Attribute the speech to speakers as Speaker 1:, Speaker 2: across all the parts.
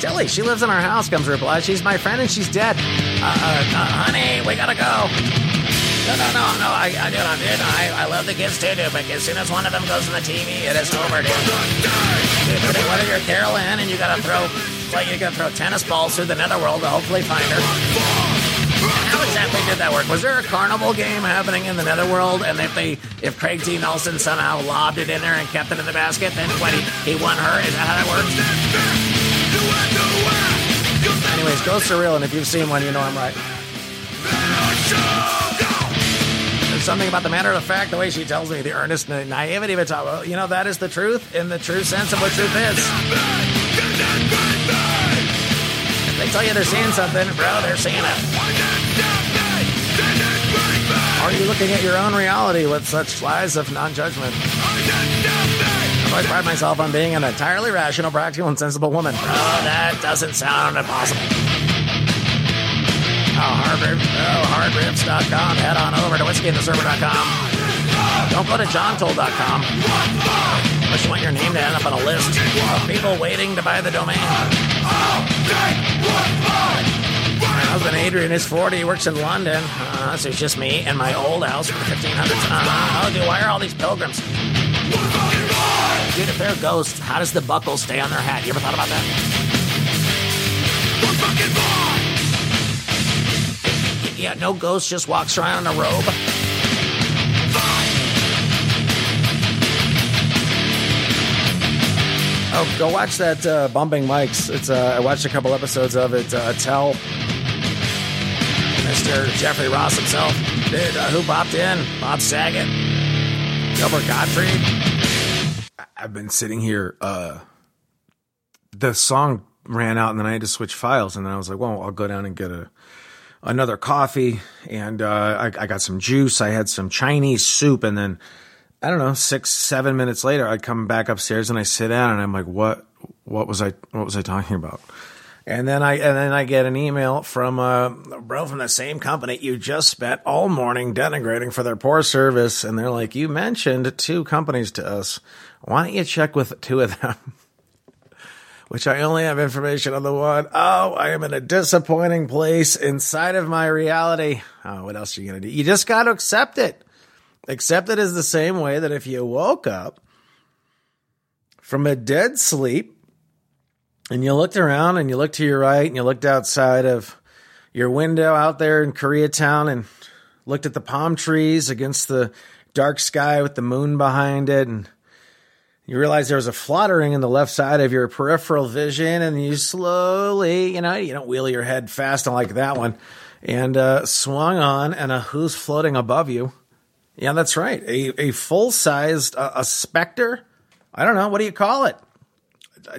Speaker 1: Tilly. She lives in our house, comes to reply. She's my friend and she's dead. Uh, uh, uh, honey, we gotta go. No, no, no, no. I, I, dude, I'm, dude, I, I love the kids too, dude. But as soon as one of them goes on the TV, it is over. Dude, dude, whether you're Carol Anne and you gotta throw, like you gotta throw tennis balls through the netherworld to hopefully find her. How exactly did that work? Was there a carnival game happening in the netherworld, and if they, if Craig T. Nelson somehow lobbed it in there and kept it in the basket, then what he, he won her? Is that how that works? Anyways, ghosts are real, and if you've seen one, you know I'm right. There's something about the matter of fact, the way she tells me, the earnest na- naivety of it. all. Well, you know, that is the truth in the true sense of what truth is. If they tell you they're seeing something, bro, they're seeing it. Are you looking at your own reality with such lies of non-judgment? I always pride myself on being an entirely rational, practical, and sensible woman. Oh, that doesn't sound impossible. Oh, hardriffs, oh, hardriffs.com. Head on over to whiskeyintheserver.com. Don't go to johntold.com. Unless you want your name to end up on a list of people waiting to buy the domain. My husband Adrian is 40, he works in London. Uh, so it's just me and my old house from the 1500s. Uh, oh, dude, why are all these pilgrims? Dude, if they're ghosts, how does the buckle stay on their hat? You ever thought about that? Yeah, no ghost just walks around in a robe. Oh, go watch that uh, Bumping Mics. It's uh, I watched a couple episodes of it. Uh, tell Mr. Jeffrey Ross himself, dude, uh, who popped in? Bob Saget, Gilbert Gottfried.
Speaker 2: I've been sitting here. Uh, the song ran out, and then I had to switch files, and then I was like, "Well, I'll go down and get a another coffee." And uh, I, I got some juice. I had some Chinese soup, and then I don't know, six, seven minutes later, I come back upstairs and I sit down, and I'm like, "What? What was I? What was I talking about?" And then I and then I get an email from uh, a bro from the same company you just spent all morning denigrating for their poor service, and they're like, "You mentioned two companies to us. Why don't you check with two of them?" Which I only have information on the one. Oh, I am in a disappointing place inside of my reality. Oh, what else are you gonna do? You just got to accept it. Accept it is the same way that if you woke up from a dead sleep and you looked around and you looked to your right and you looked outside of your window out there in Koreatown and looked at the palm trees against the dark sky with the moon behind it and you realize there was a fluttering in the left side of your peripheral vision and you slowly you know you don't wheel your head fast like that one. And uh, swung on and a who's floating above you. Yeah that's right. A, a full-sized uh, a specter? I don't know. What do you call it?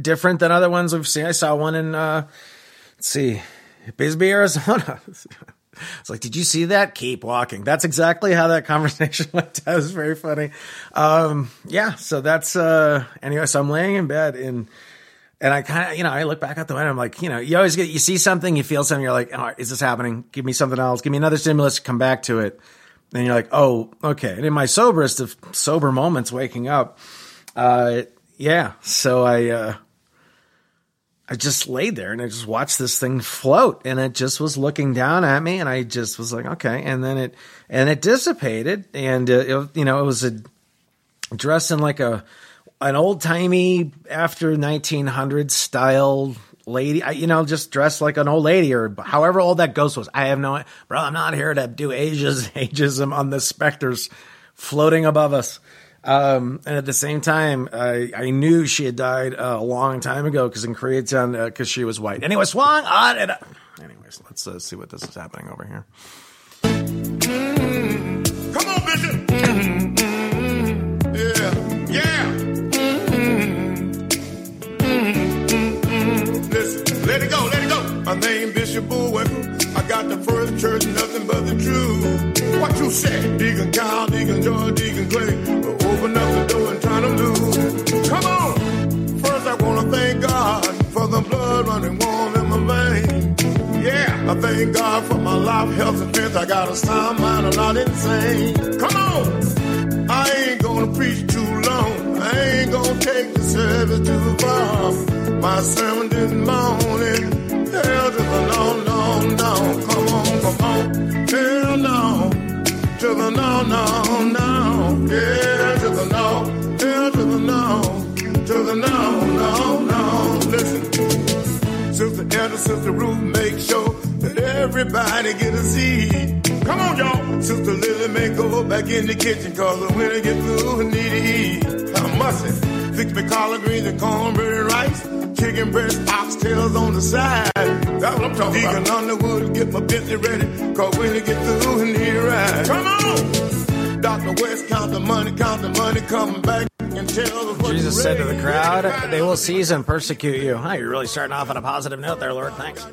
Speaker 2: Different than other ones we've seen. I saw one in, uh, let's see, Bisbee, Arizona. It's like, did you see that? Keep walking. That's exactly how that conversation went. That was very funny. Um, yeah. So that's, uh, anyway, so I'm laying in bed and, and I kind of, you know, I look back out the window. I'm like, you know, you always get, you see something, you feel something, you're like, oh, is this happening? Give me something else. Give me another stimulus. To come back to it. And you're like, oh, okay. And in my soberest of sober moments, waking up, uh, yeah. So I, uh, I just laid there and I just watched this thing float and it just was looking down at me and I just was like, okay. And then it, and it dissipated and, uh, it, you know, it was a dressed in like a, an old timey after 1900 style lady, I, you know, just dressed like an old lady or however old that ghost was. I have no, bro, I'm not here to do ages, ageism on the specters floating above us. Um, and at the same time, I, I knew she had died uh, a long time ago because in Koreatown, because she was white. Anyway, swung on and, uh, anyways, let's uh, see what this is happening over here.
Speaker 3: Come on, Bishop. Yeah, yeah. Listen, let it go, let it go. My name is Bishop Bullwinkle. I got the first church, nothing but the truth. What you say? I thank God for my life, health, and strength. I got a sound mind, I'm not insane. Come on! I ain't gonna preach too long. I ain't gonna take the service too far. My sermon this morning, hell to the no, no, no. Come on, come on. Hell no. To the no, no, no. Yeah, to the no. Hell to the no. To the no, no, no. Listen. Sister Edna, Sister Ruth, make sure everybody get a seat. Come on, y'all. Sister Lily may go back in the kitchen, cause when I get through, I need to eat. I must it. Fix me collard greens and cornbread and rice. Chicken breast, oxtails on the side. That's what I'm talking Deacon about. Underwood, get my Bentley ready, cause when I get through, I need a ride. Come on! Dr. West, count the money, count the money, come back and tell us what
Speaker 1: Jesus said to the crowd, They will seize and persecute you. Huh, you're really starting off on a positive note there, Lord. Thanks.